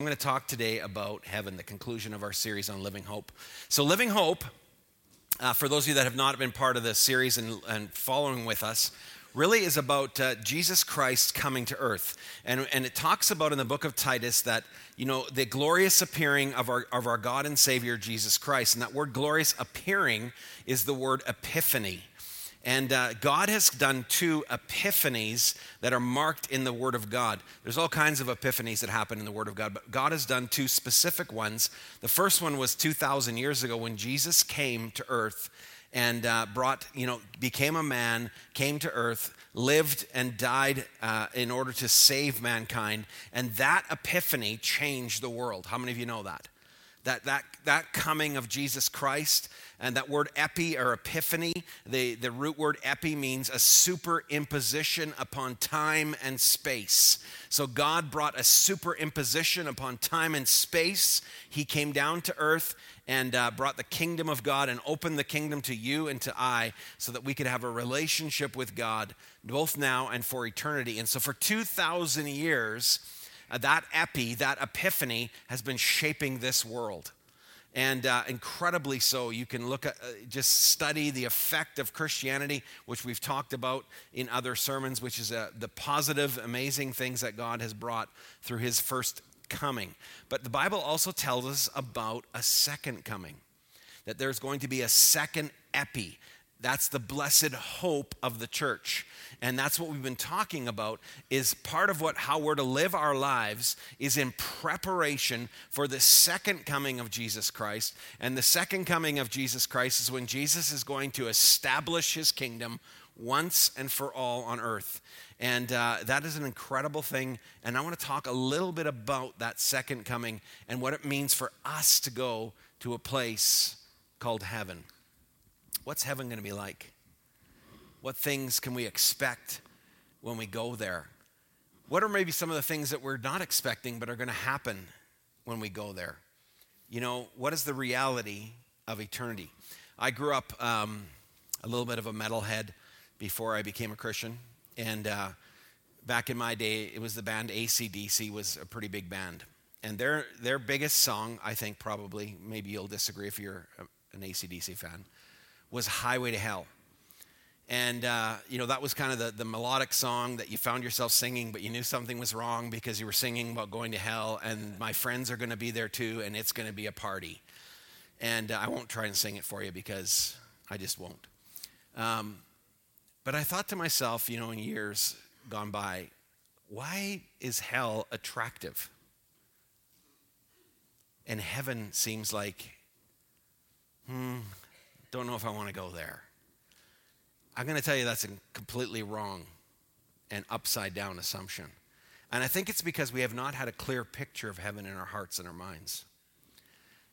I'm going to talk today about heaven, the conclusion of our series on Living Hope. So, Living Hope, uh, for those of you that have not been part of this series and, and following with us, really is about uh, Jesus Christ coming to earth. And, and it talks about in the book of Titus that, you know, the glorious appearing of our, of our God and Savior Jesus Christ. And that word glorious appearing is the word epiphany. And uh, God has done two epiphanies that are marked in the Word of God. There's all kinds of epiphanies that happen in the Word of God, but God has done two specific ones. The first one was 2,000 years ago when Jesus came to earth and uh, brought, you know, became a man, came to earth, lived and died uh, in order to save mankind. And that epiphany changed the world. How many of you know that? That, that, that coming of Jesus Christ and that word epi or epiphany, the, the root word epi means a superimposition upon time and space. So God brought a superimposition upon time and space. He came down to earth and uh, brought the kingdom of God and opened the kingdom to you and to I so that we could have a relationship with God both now and for eternity. And so for 2,000 years, that epi, that epiphany, has been shaping this world and uh, incredibly so. You can look at, uh, just study the effect of Christianity, which we've talked about in other sermons, which is uh, the positive, amazing things that God has brought through his first coming. But the Bible also tells us about a second coming, that there's going to be a second epi. That's the blessed hope of the church. And that's what we've been talking about is part of what how we're to live our lives is in preparation for the second coming of Jesus Christ. And the second coming of Jesus Christ is when Jesus is going to establish his kingdom once and for all on earth. And uh, that is an incredible thing. And I want to talk a little bit about that second coming and what it means for us to go to a place called heaven. What's heaven going to be like? What things can we expect when we go there? What are maybe some of the things that we're not expecting but are going to happen when we go there? You know, what is the reality of eternity? I grew up um, a little bit of a metalhead before I became a Christian. And uh, back in my day, it was the band ACDC was a pretty big band. And their, their biggest song, I think probably, maybe you'll disagree if you're an ACDC fan, was Highway to Hell. And, uh, you know, that was kind of the, the melodic song that you found yourself singing, but you knew something was wrong because you were singing about going to hell, and my friends are going to be there too, and it's going to be a party. And uh, I won't try and sing it for you because I just won't. Um, but I thought to myself, you know, in years gone by, why is hell attractive? And heaven seems like, hmm, don't know if I want to go there. I'm going to tell you that's a completely wrong and upside down assumption. And I think it's because we have not had a clear picture of heaven in our hearts and our minds.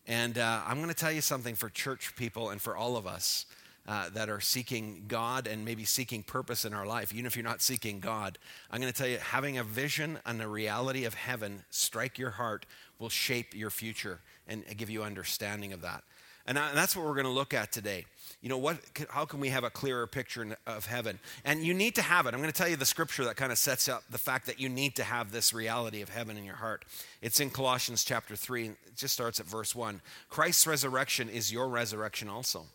And uh, I'm going to tell you something for church people and for all of us uh, that are seeking God and maybe seeking purpose in our life, even if you're not seeking God. I'm going to tell you, having a vision and a reality of heaven strike your heart will shape your future and give you understanding of that. And that's what we're going to look at today. You know, what, how can we have a clearer picture of heaven? And you need to have it. I'm going to tell you the scripture that kind of sets up the fact that you need to have this reality of heaven in your heart. It's in Colossians chapter 3. It just starts at verse 1. Christ's resurrection is your resurrection also.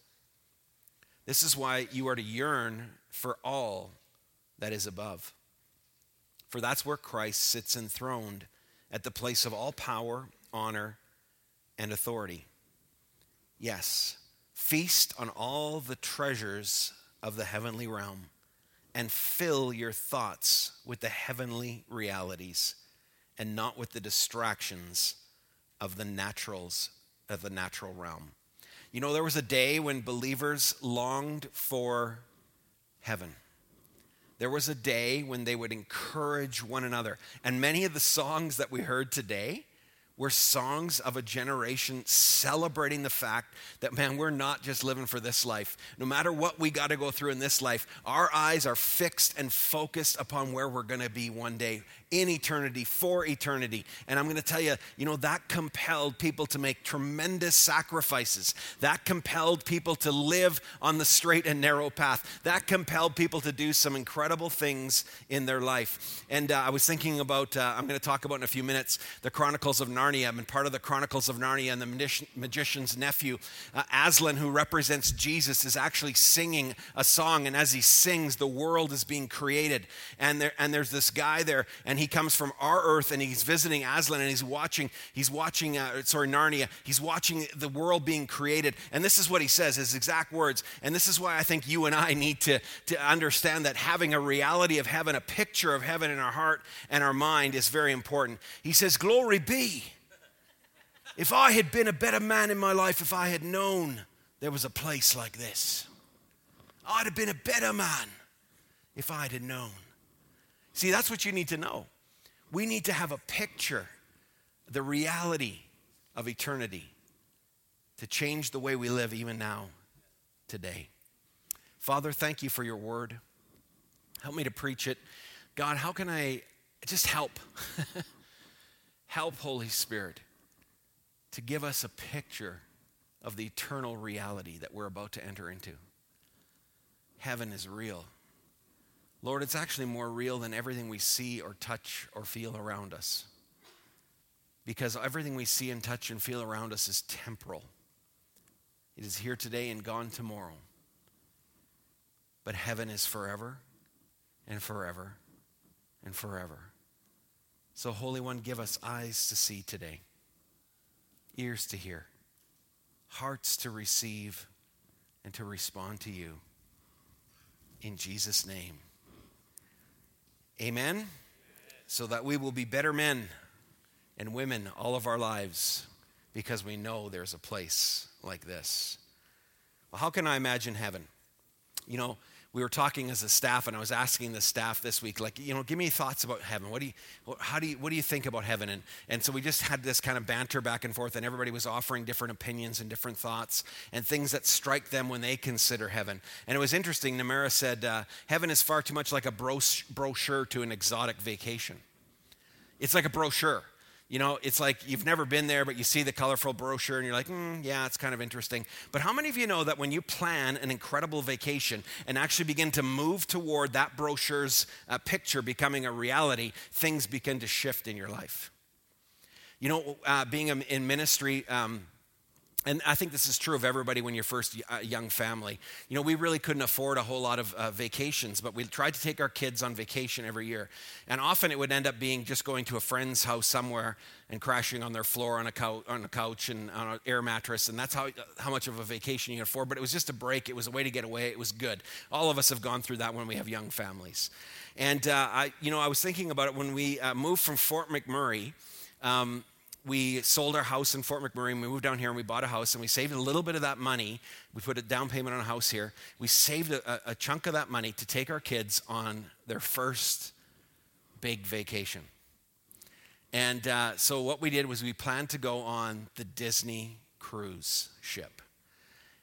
This is why you are to yearn for all that is above. For that's where Christ sits enthroned at the place of all power, honor, and authority. Yes, feast on all the treasures of the heavenly realm and fill your thoughts with the heavenly realities and not with the distractions of the naturals of the natural realm. You know, there was a day when believers longed for heaven. There was a day when they would encourage one another. And many of the songs that we heard today We're songs of a generation celebrating the fact that, man, we're not just living for this life. No matter what we got to go through in this life, our eyes are fixed and focused upon where we're going to be one day in eternity, for eternity. And I'm going to tell you, you know, that compelled people to make tremendous sacrifices. That compelled people to live on the straight and narrow path. That compelled people to do some incredible things in their life. And uh, I was thinking about, uh, I'm going to talk about in a few minutes, the Chronicles of Narnia. I'm in part of the Chronicles of Narnia, and the magician's nephew, uh, Aslan, who represents Jesus, is actually singing a song. And as he sings, the world is being created. And, there, and there's this guy there, and he comes from our earth and he's visiting Aslan and he's watching, he's watching, uh, sorry, Narnia. He's watching the world being created. And this is what he says, his exact words. And this is why I think you and I need to, to understand that having a reality of heaven, a picture of heaven in our heart and our mind is very important. He says, Glory be. If I had been a better man in my life, if I had known there was a place like this, I'd have been a better man if I had known. See, that's what you need to know. We need to have a picture, the reality of eternity, to change the way we live even now, today. Father, thank you for your word. Help me to preach it. God, how can I just help? help, Holy Spirit, to give us a picture of the eternal reality that we're about to enter into. Heaven is real. Lord, it's actually more real than everything we see or touch or feel around us. Because everything we see and touch and feel around us is temporal. It is here today and gone tomorrow. But heaven is forever and forever and forever. So, Holy One, give us eyes to see today, ears to hear, hearts to receive, and to respond to you. In Jesus' name. Amen? So that we will be better men and women all of our lives because we know there's a place like this. Well, how can I imagine heaven? You know, we were talking as a staff and i was asking the staff this week like you know give me thoughts about heaven. What do you how do you what do you think about heaven? And and so we just had this kind of banter back and forth and everybody was offering different opinions and different thoughts and things that strike them when they consider heaven. And it was interesting namara said uh, heaven is far too much like a brochure to an exotic vacation. It's like a brochure you know, it's like you've never been there, but you see the colorful brochure and you're like, mm, yeah, it's kind of interesting. But how many of you know that when you plan an incredible vacation and actually begin to move toward that brochure's uh, picture becoming a reality, things begin to shift in your life? You know, uh, being in ministry, um, and I think this is true of everybody when you're first a young family. You know, we really couldn't afford a whole lot of uh, vacations, but we tried to take our kids on vacation every year. And often it would end up being just going to a friend's house somewhere and crashing on their floor on a couch, on a couch and on an air mattress. And that's how, how much of a vacation you can afford. But it was just a break. It was a way to get away. It was good. All of us have gone through that when we have young families. And, uh, I, you know, I was thinking about it when we uh, moved from Fort McMurray. Um, we sold our house in Fort McMurray and we moved down here and we bought a house and we saved a little bit of that money. We put a down payment on a house here. We saved a, a chunk of that money to take our kids on their first big vacation. And uh, so what we did was we planned to go on the Disney cruise ship.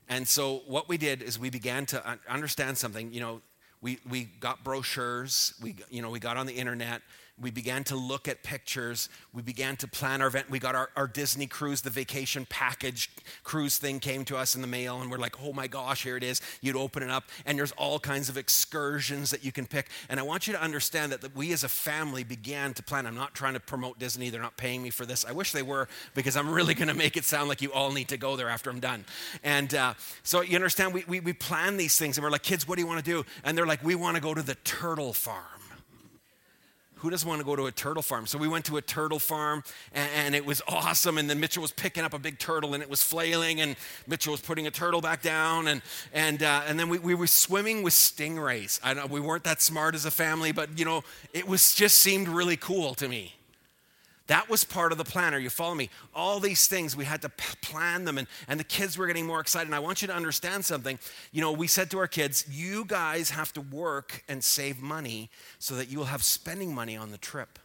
And so what we did is we began to understand something. You know, we, we got brochures, we, you know, we got on the internet, we began to look at pictures. We began to plan our event. We got our, our Disney cruise, the vacation package cruise thing came to us in the mail, and we're like, oh my gosh, here it is. You'd open it up, and there's all kinds of excursions that you can pick. And I want you to understand that, that we as a family began to plan. I'm not trying to promote Disney, they're not paying me for this. I wish they were, because I'm really going to make it sound like you all need to go there after I'm done. And uh, so you understand, we, we, we plan these things, and we're like, kids, what do you want to do? And they're like, we want to go to the turtle farm who doesn't want to go to a turtle farm? So we went to a turtle farm and, and, it was awesome. And then Mitchell was picking up a big turtle and it was flailing, and Mitchell was putting a turtle back down. And, and, uh, and then we, we were swimming with stingrays. I know we weren't that smart as a family, but you know, it was just seemed really cool to me. That was part of the plan. Are you follow me? All these things, we had to plan them, and, and the kids were getting more excited. And I want you to understand something. You know, we said to our kids, you guys have to work and save money so that you will have spending money on the trip.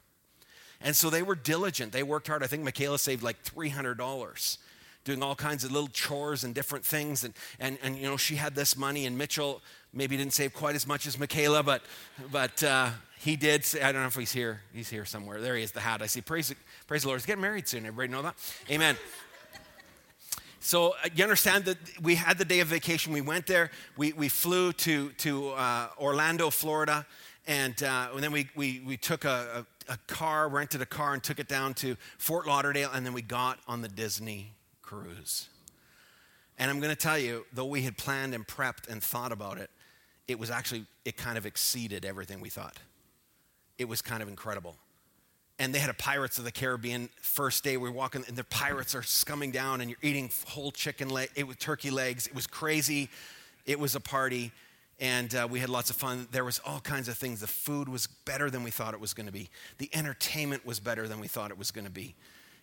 And so they were diligent. They worked hard. I think Michaela saved like $300 doing all kinds of little chores and different things. And, and, and you know, she had this money, and Mitchell maybe didn't save quite as much as Michaela, but, but uh, he did. Say, I don't know if he's here. He's here somewhere. There he is, the hat. I see. Praise, praise the Lord. He's getting married soon. Everybody know that? Amen. So uh, you understand that we had the day of vacation. We went there. We, we flew to, to uh, Orlando, Florida. And, uh, and then we, we, we took a, a, a, car, rented a car, and took it down to Fort Lauderdale. And then we got on the Disney cruise. And I'm going to tell you, though we had planned and prepped and thought about it, it was actually, it kind of exceeded everything we thought. It was kind of incredible and they had a Pirates of the Caribbean first day. We were walking, and the pirates are scumming down, and you're eating whole chicken leg, it was turkey legs. It was crazy. It was a party, and uh, we had lots of fun. There was all kinds of things. The food was better than we thought it was going to be. The entertainment was better than we thought it was going to be.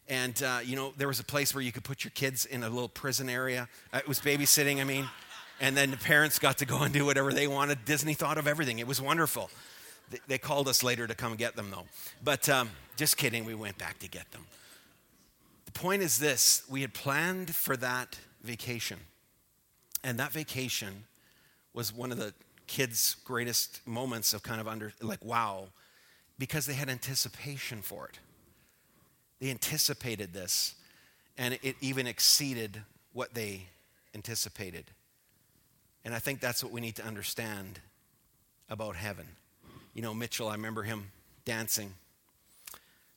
And uh, you know, there was a place where you could put your kids in a little prison area. Uh, it was babysitting, I mean, and then the parents got to go and do whatever they wanted. Disney thought of everything. It was wonderful. They called us later to come get them, though. But um, just kidding, we went back to get them. The point is this we had planned for that vacation. And that vacation was one of the kids' greatest moments of kind of under, like, wow, because they had anticipation for it. They anticipated this, and it even exceeded what they anticipated. And I think that's what we need to understand about heaven you know, Mitchell, I remember him dancing.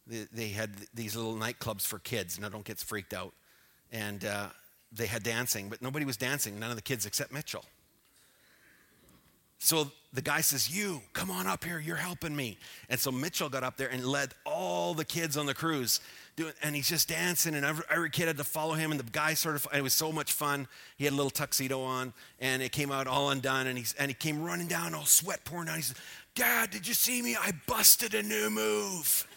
They, had these little nightclubs for kids. Now, don't get freaked out. And uh, they had dancing, but nobody was dancing, none of the kids except Mitchell. So the guy says, You, come on up here, you're helping me. And so Mitchell got up there and led all the kids on the cruise. Doing, and he's just dancing, and every, every kid had to follow him. And the guy sort of, it was so much fun. He had a little tuxedo on, and it came out all undone. And, he's, and he came running down, all sweat pouring down. He said, Dad, did you see me? I busted a new move.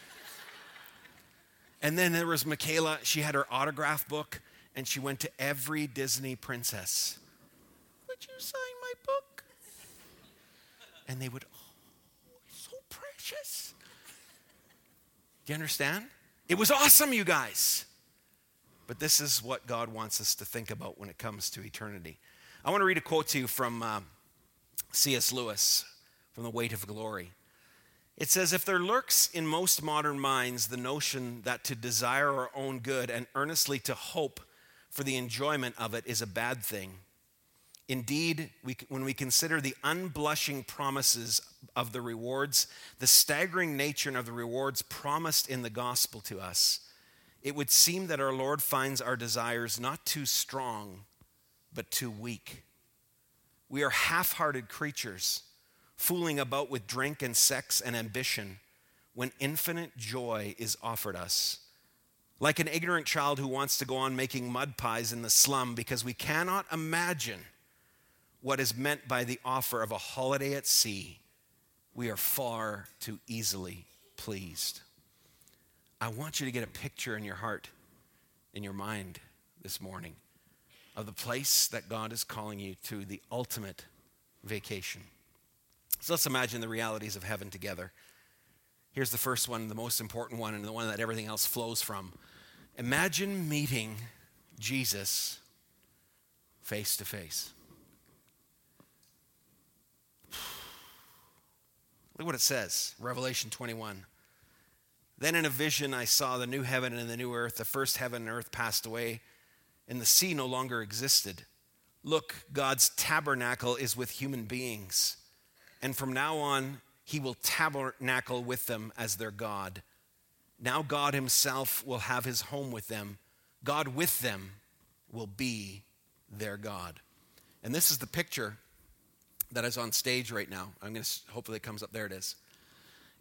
and then there was Michaela. She had her autograph book, and she went to every Disney princess. Would you sign my book? And they would, oh, so precious. Do you understand? It was awesome, you guys. But this is what God wants us to think about when it comes to eternity. I want to read a quote to you from uh, C.S. Lewis from the weight of glory. It says, If there lurks in most modern minds the notion that to desire our own good and earnestly to hope for the enjoyment of it is a bad thing, Indeed, we, when we consider the unblushing promises of the rewards, the staggering nature of the rewards promised in the gospel to us, it would seem that our Lord finds our desires not too strong, but too weak. We are half hearted creatures fooling about with drink and sex and ambition when infinite joy is offered us. Like an ignorant child who wants to go on making mud pies in the slum because we cannot imagine what is meant by the offer of a holiday at sea, we are far too easily pleased. I want you to get a picture in your heart, in your mind this morning, of the place that God is calling you to the ultimate vacation. So let's imagine the realities of heaven together. Here's the first one, the most important one, and the one that everything else flows from. Imagine meeting Jesus face to face. Look what it says Revelation 21. Then in a vision I saw the new heaven and the new earth. The first heaven and earth passed away, and the sea no longer existed. Look, God's tabernacle is with human beings and from now on, he will tabernacle with them as their God. Now, God himself will have his home with them. God with them will be their God. And this is the picture that is on stage right now. I'm going to, hopefully, it comes up. There it is.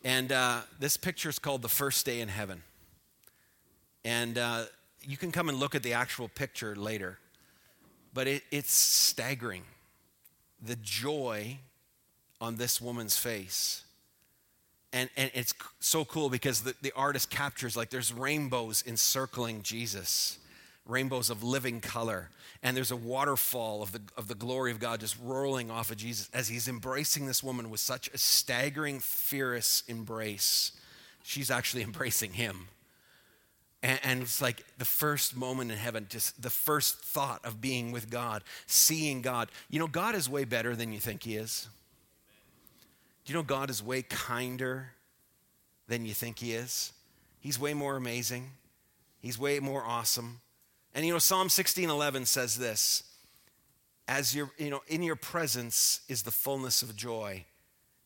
And uh, this picture is called The First Day in Heaven. And uh, you can come and look at the actual picture later. But it, it's staggering. The joy on this woman's face. And, and it's so cool because the, the artist captures like there's rainbows encircling Jesus, rainbows of living color. And there's a waterfall of the, of the glory of God just rolling off of Jesus as he's embracing this woman with such a staggering, fierce embrace she's actually embracing him. And, and it's like the first moment in heaven, just the first thought of being with God, seeing God. You know, God is way better than you think He is. Do you know God is way kinder than you think He is? He's way more amazing. He's way more awesome. And you know, Psalm 16 11 says this as your, you know, in your presence is the fullness of joy,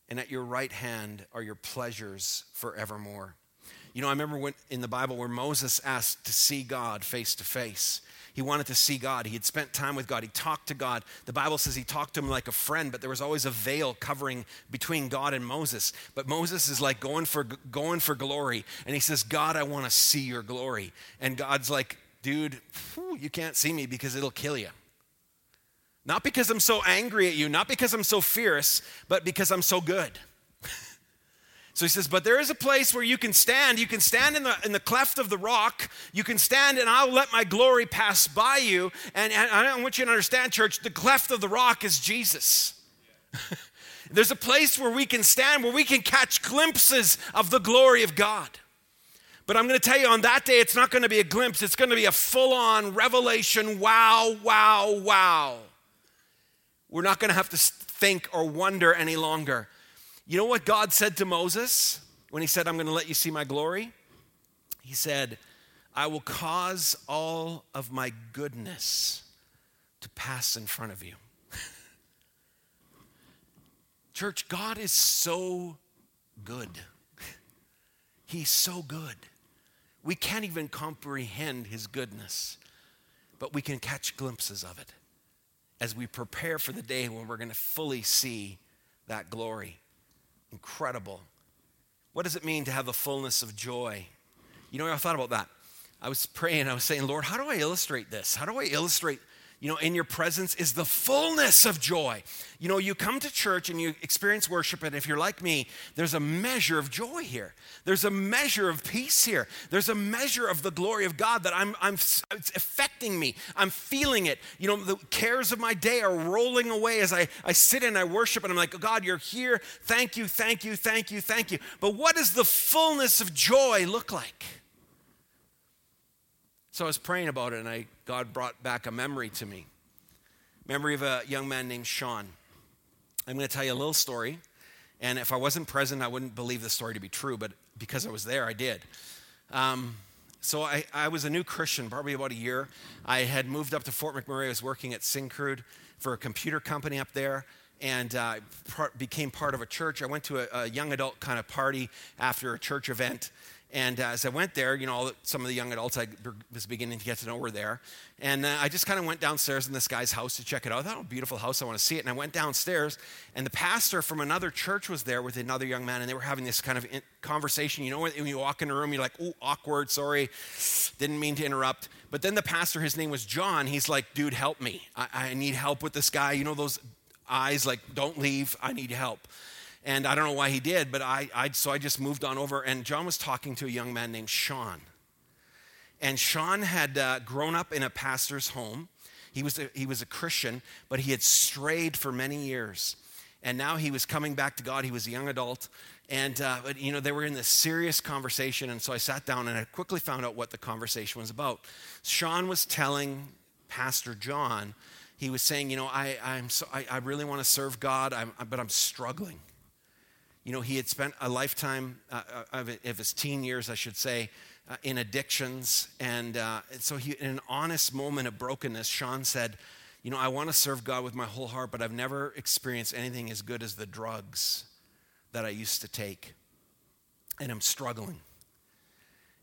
and at your right hand are your pleasures forevermore. You know, I remember when in the Bible where Moses asked to see God face to face. He wanted to see God. He had spent time with God. He talked to God. The Bible says he talked to him like a friend, but there was always a veil covering between God and Moses. But Moses is like going for going for glory, and he says, "God, I want to see your glory." And God's like, "Dude, whew, you can't see me because it'll kill you." Not because I'm so angry at you, not because I'm so fierce, but because I'm so good. so he says, But there is a place where you can stand. You can stand in the, in the cleft of the rock. You can stand, and I'll let my glory pass by you. And, and I want you to understand, church, the cleft of the rock is Jesus. There's a place where we can stand, where we can catch glimpses of the glory of God. But I'm going to tell you on that day, it's not going to be a glimpse, it's going to be a full on revelation wow, wow, wow. We're not going to have to think or wonder any longer. You know what God said to Moses when he said, I'm going to let you see my glory? He said, I will cause all of my goodness to pass in front of you. Church, God is so good. He's so good. We can't even comprehend his goodness, but we can catch glimpses of it as we prepare for the day when we're going to fully see that glory. Incredible. What does it mean to have the fullness of joy? You know, I thought about that. I was praying, I was saying, Lord, how do I illustrate this? How do I illustrate you know, in your presence is the fullness of joy. You know, you come to church and you experience worship, and if you're like me, there's a measure of joy here. There's a measure of peace here. There's a measure of the glory of God that I'm, I'm it's affecting me. I'm feeling it. You know, the cares of my day are rolling away as I, I sit and I worship, and I'm like, God, you're here. Thank you, thank you, thank you, thank you. But what does the fullness of joy look like? So I was praying about it, and I, God brought back a memory to me. Memory of a young man named Sean. I'm going to tell you a little story. And if I wasn't present, I wouldn't believe the story to be true, but because I was there, I did. Um, so I, I, was a new Christian, probably about a year. I had moved up to Fort McMurray. I was working at Syncrude for a computer company up there and uh, became part of a church. I went to a, a young adult kind of party after a church event and uh, as I went there, you know, some of the young adults I was beginning to get to know were there. And uh, I just kind of went downstairs in this guy's house to check it out. I thought, oh, beautiful house, I want to see it. And I went downstairs, and the pastor from another church was there with another young man, and they were having this kind of conversation. You know, when you walk in a room, you're like, oh, awkward, sorry, didn't mean to interrupt. But then the pastor, his name was John, he's like, dude, help me. I, I need help with this guy. You know, those eyes like, don't leave, I need help. And I don't know why he did, but I, I, so I just moved on over. And John was talking to a young man named Sean. And Sean had uh, grown up in a pastor's home. He was, a, he was a Christian, but he had strayed for many years. And now he was coming back to God. He was a young adult. And, uh, but, you know, they were in this serious conversation. And so I sat down and I quickly found out what the conversation was about. Sean was telling Pastor John, he was saying, you know, I, I'm so, I, I really want to serve God, I'm, but I'm struggling. You know, he had spent a lifetime uh, uh, of, of, his teen years, I should say, uh, in addictions. And uh, so, he, in an honest moment of brokenness, Sean said, You know, I want to serve God with my whole heart, but I've never experienced anything as good as the drugs that I used to take. And I'm struggling.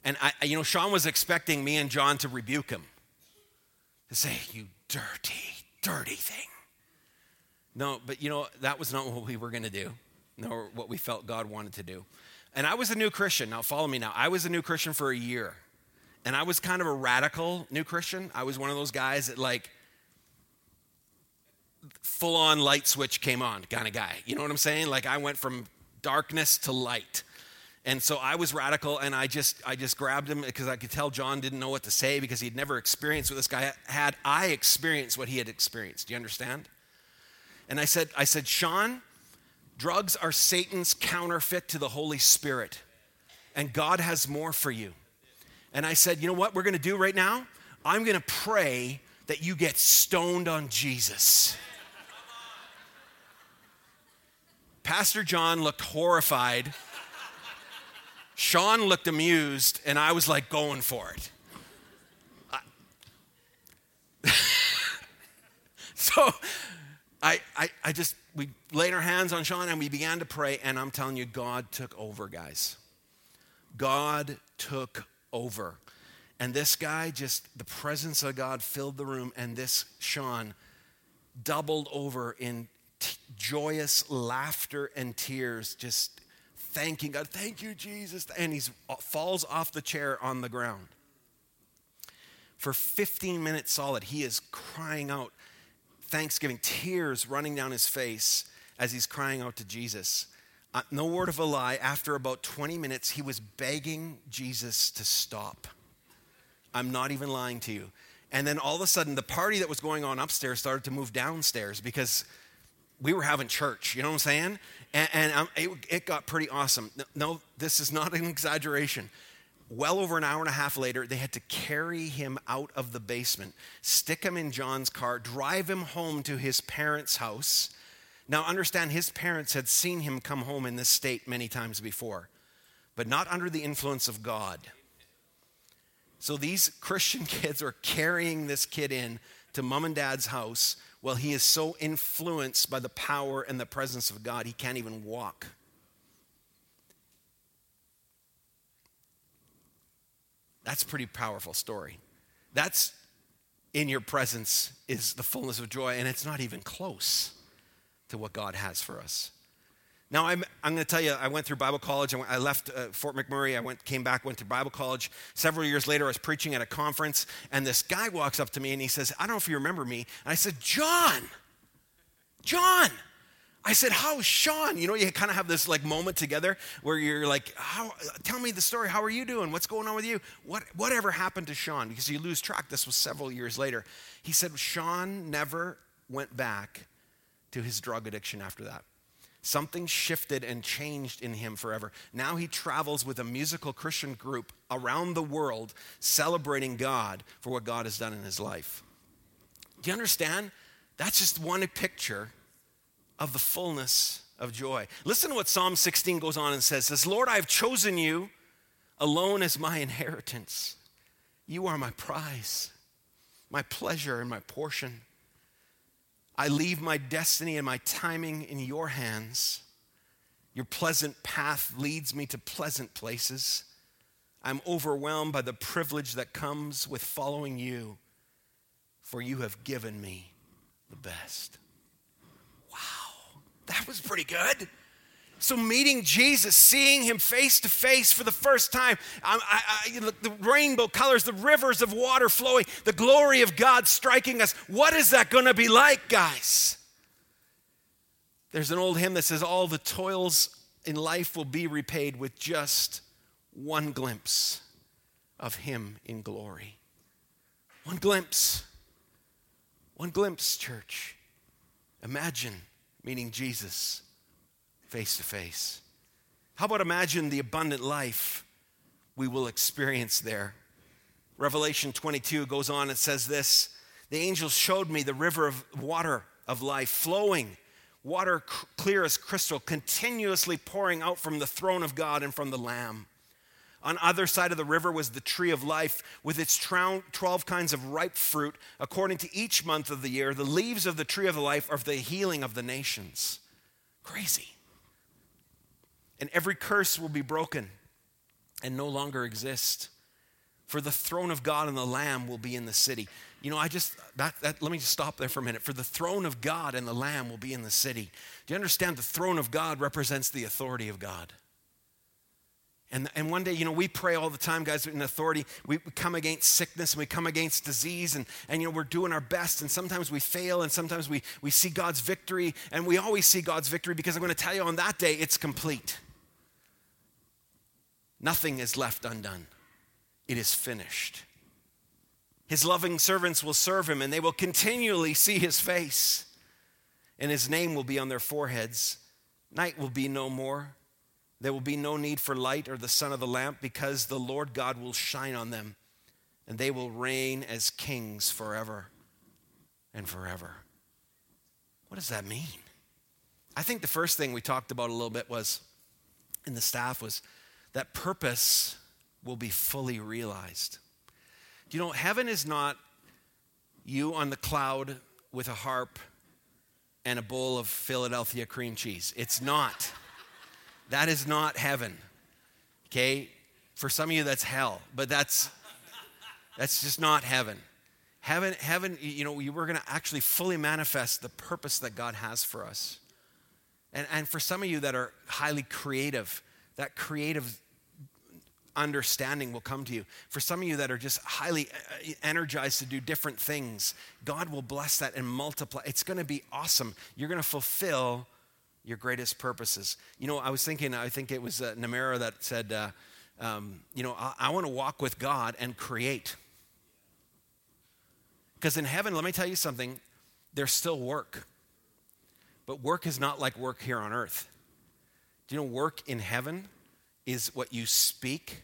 And, I, you know, Sean was expecting me and John to rebuke him, to say, You dirty, dirty thing. No, but you know, that was not what we were going to do nor what we felt God wanted to do. And I was a new Christian. Now, follow me now. I was a new Christian for a year. And I was kind of a radical new Christian. I was one of those guys that, like, full on light switch came on kind of guy. You know what I'm saying? Like, I went from darkness to light. And so I was radical and I just I just grabbed him because I could tell John didn't know what to say because he'd never experienced what this guy had. I experienced what he had experienced. Do you understand? And I said, I said, Sean, Drugs are Satan's counterfeit to the Holy Spirit. and God has more for you. And I said, You know what we're going to do right now? I'm going to pray that you get stoned on Jesus. Pastor John looked horrified. Sean looked amused, and I was like going for it. so I, I, I just, we laid our hands on Sean and we began to pray, and I'm telling you, God took over, guys. God took over. And this guy just, the presence of God filled the room, and this Sean doubled over in t- joyous laughter and tears, just thanking God. Thank you, Jesus. And he uh, falls off the chair on the ground. For 15 minutes solid, he is crying out thanksgiving, tears running down his face as he's crying out to Jesus. Uh, no word of a lie, after about 20 minutes, he was begging Jesus to stop. I'm not even lying to you. And then all of a sudden, the party that was going on upstairs started to move downstairs because we were having church, you know what I'm saying? And, and um, it, it, got pretty awesome. No, this is not an exaggeration. Well over an hour and a half later, they had to carry him out of the basement, stick him in John's car, drive him home to his parents' house. Now, understand, his parents had seen him come home in this state many times before, but not under the influence of God. So these Christian kids are carrying this kid in to mom and dad's house while he is so influenced by the power and the presence of God, he can't even walk. That's a pretty powerful story. That's in your presence is the fullness of joy, and it's not even close to what God has for us. Now, I'm, I'm going to tell you, I went through Bible college. I, went, I left uh, Fort McMurray. I went, came back, went to Bible college. Several years later, I was preaching at a conference, and this guy walks up to me and he says, I don't know if you remember me. And I said, John, John. I said, How Sean? You know, you kind of have this like moment together where you're like, How, Tell me the story. How are you doing? What's going on with you? What, whatever happened to Sean? Because you lose track. This was several years later. He said, Sean never went back to his drug addiction after that. Something shifted and changed in him forever. Now he travels with a musical Christian group around the world celebrating God for what God has done in his life. Do you understand? That's just one picture of the fullness of joy. Listen to what Psalm 16 goes on and says, says, Lord, I've chosen you alone as my inheritance. You are my prize, my pleasure, and my portion. I leave my destiny and my timing in your hands. Your pleasant path leads me to pleasant places. I'm overwhelmed by the privilege that comes with following you, for you have given me the best. That was pretty good. So, meeting Jesus, seeing him face to face for the first time, I, I, I, the rainbow colors, the rivers of water flowing, the glory of God striking us. What is that going to be like, guys? There's an old hymn that says, All the toils in life will be repaid with just one glimpse of him in glory. One glimpse. One glimpse, church. Imagine meeting Jesus face to face. How about imagine the abundant life we will experience there? Revelation 22 goes on and says this The angels showed me the river of water of life flowing, water clear as crystal, continuously pouring out from the throne of God and from the Lamb. On either side of the river was the tree of life with its 12 kinds of ripe fruit according to each month of the year. The leaves of the tree of life are the healing of the nations. Crazy and every curse will be broken and no longer exist. For the throne of God and the Lamb will be in the city. You know, I just, that, that, let me just stop there for a minute. For the throne of God and the Lamb will be in the city. Do you understand? The throne of God represents the authority of God. And, and one day, you know, we pray all the time, guys, in authority. We, we come against sickness and we come against disease, and, and, you know, we're doing our best, and sometimes we fail, and sometimes we, we see God's victory, and we always see God's victory because I'm going to tell you on that day, it's complete. Nothing is left undone, it is finished. His loving servants will serve him, and they will continually see his face, and his name will be on their foreheads. Night will be no more. There will be no need for light or the sun of the lamp because the Lord God will shine on them and they will reign as kings forever and forever. What does that mean? I think the first thing we talked about a little bit was in the staff was that purpose will be fully realized. You know, heaven is not you on the cloud with a harp and a bowl of Philadelphia cream cheese. It's not. That is not heaven. Okay? For some of you that's hell, but that's that's just not heaven. Heaven heaven you know, we're going to actually fully manifest the purpose that God has for us. And and for some of you that are highly creative, that creative understanding will come to you. For some of you that are just highly uh, energized to do different things, God will bless that and multiply. It's going to be awesome. You're going to fulfill your greatest purposes. You know, I was thinking, I think it was uh, that said, uh, um, you know, I, I want to walk with God and create. Because in heaven, let me tell you something, there's still work. But work is not like work here on earth. Do you know work in heaven is what you speak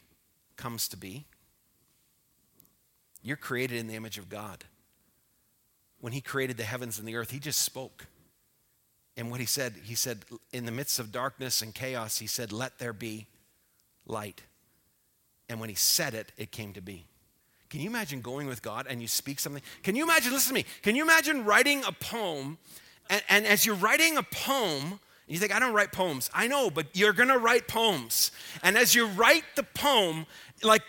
comes to be? You're created in the image of God. When He created the heavens and the earth, He just spoke. And what He said, He said, in the midst of darkness and chaos, He said, Let there be light. And when He said it, it came to be. Can you imagine going with God and you speak something? Can you imagine, listen to me, can you imagine writing a poem? And, and as you're writing a poem, you think, I don't write poems. I know, but you're gonna write poems. And as you write the poem, like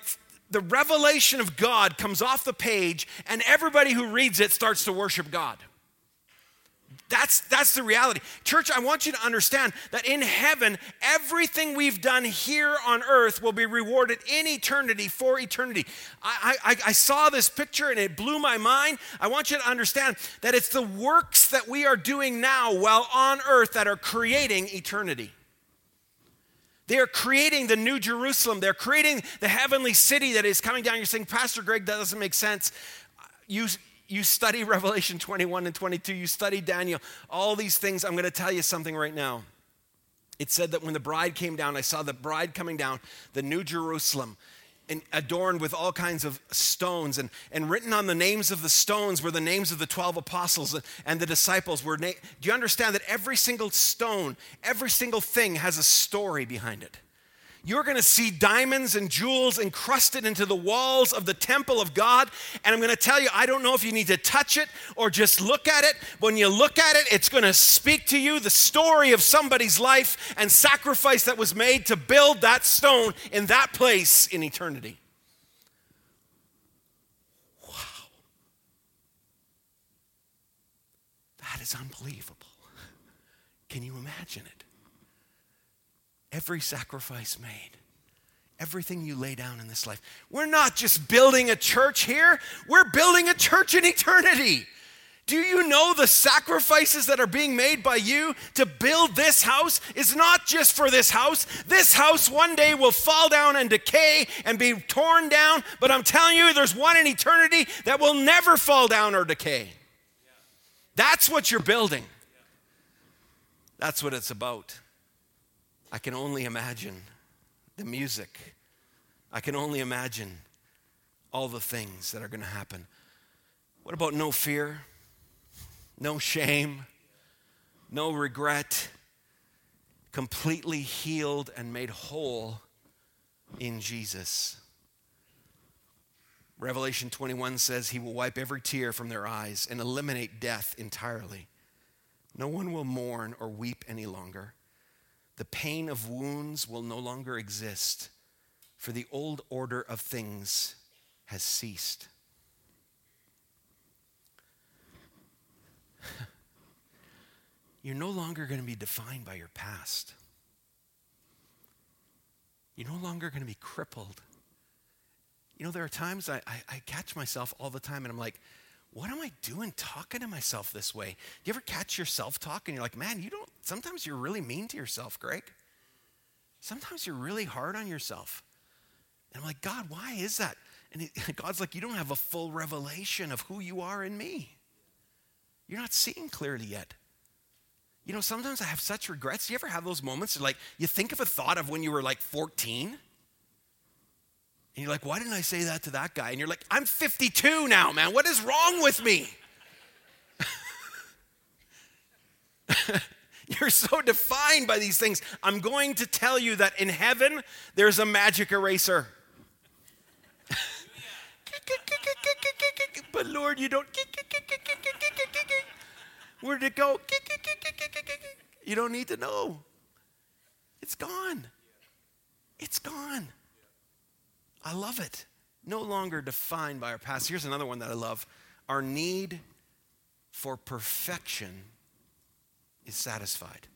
the revelation of God comes off the page, and everybody who reads it starts to worship God. That's, that's the reality. Church, I want you to understand that in heaven, everything we've done here on earth will be rewarded in eternity for eternity. I, I, I saw this picture and it blew my mind. I want you to understand that it's the works that we are doing now while on earth that are creating eternity. They are creating the new Jerusalem. They're creating the heavenly city that is coming down. You're saying, Pastor Greg, that doesn't make sense. You, you study Revelation 21 and 22, you study Daniel, all these things. I'm going to tell you something right now. It said that when the bride came down, I saw the bride coming down, the new Jerusalem, and adorned with all kinds of stones. And, and written on the names of the stones were the names of the 12 apostles and the disciples. Were na- Do you understand that every single stone, every single thing has a story behind it? You're going to see diamonds and jewels encrusted into the walls of the temple of God. And I'm going to tell you, I don't know if you need to touch it or just look at it. When you look at it, it's going to speak to you the story of somebody's life and sacrifice that was made to build that stone in that place in eternity. Wow. That is unbelievable. Can you imagine it? Every sacrifice made, everything you lay down in this life. We're not just building a church here, we're building a church in eternity. Do you know the sacrifices that are being made by you to build this house is not just for this house? This house one day will fall down and decay and be torn down, but I'm telling you, there's one in eternity that will never fall down or decay. That's what you're building. That's what it's about. I can only imagine the music. I can only imagine all the things that are going to happen. What about no fear, no shame, no regret, completely healed and made whole in Jesus? Revelation 21 says he will wipe every tear from their eyes and eliminate death entirely. No one will mourn or weep any longer. The pain of wounds will no longer exist, for the old order of things has ceased. You're no longer going to be defined by your past. You're no longer going to be crippled. You know, there are times I, I, I catch myself all the time and I'm like, what am I doing talking to myself this way? Do you ever catch yourself talking? You're like, man, you don't, sometimes you're really mean to yourself, Greg. Sometimes you're really hard on yourself. And I'm like, God, why is that? And God's like, you don't have a full revelation of who you are in me. You're not seeing clearly yet. You know, sometimes I have such regrets. Do you ever have those moments like you think of a thought of when you were like 14? And you're like, why didn't I say that to that guy? And you're like, I'm 52 now, man. What is wrong with me? You're so defined by these things. I'm going to tell you that in heaven, there's a magic eraser. but Lord, you don't. Where'd it go? You don't need to know. It's gone. It's gone. I love it. No longer defined by our past. Here's another one that I love. Our need for perfection is satisfied.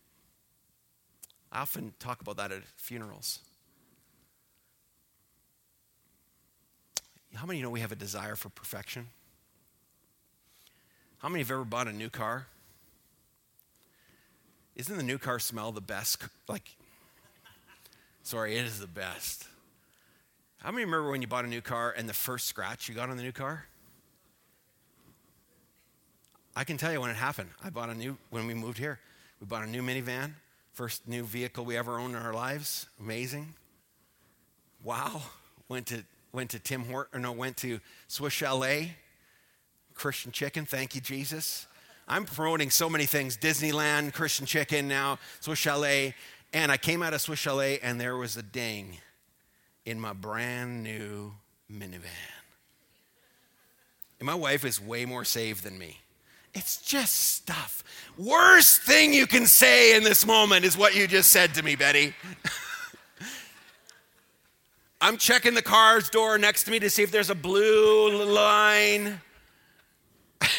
I often talk about that at funerals. How many know we have a desire for perfection? How many have ever bought a new car? Isn't the new car smell the best? Like, sorry, it is the best. How many remember when you bought a new car and the first scratch you got on the new car? I can tell you when it happened. I bought a new, when we moved here, we bought a new minivan, first new vehicle we ever owned in our lives. Amazing. Wow. Went to, went to Tim Hort, or no, went to Swiss Chalet, Christian Chicken. Thank you, Jesus. I'm promoting so many things Disneyland, Christian Chicken now, Swiss Chalet. And I came out of Swiss Chalet and there was a ding in my brand new minivan. And my wife is way more saved than me. It's just stuff. Worst thing you can say in this moment is what you just said to me, Betty. I'm checking the car's door next to me to see if there's a blue line.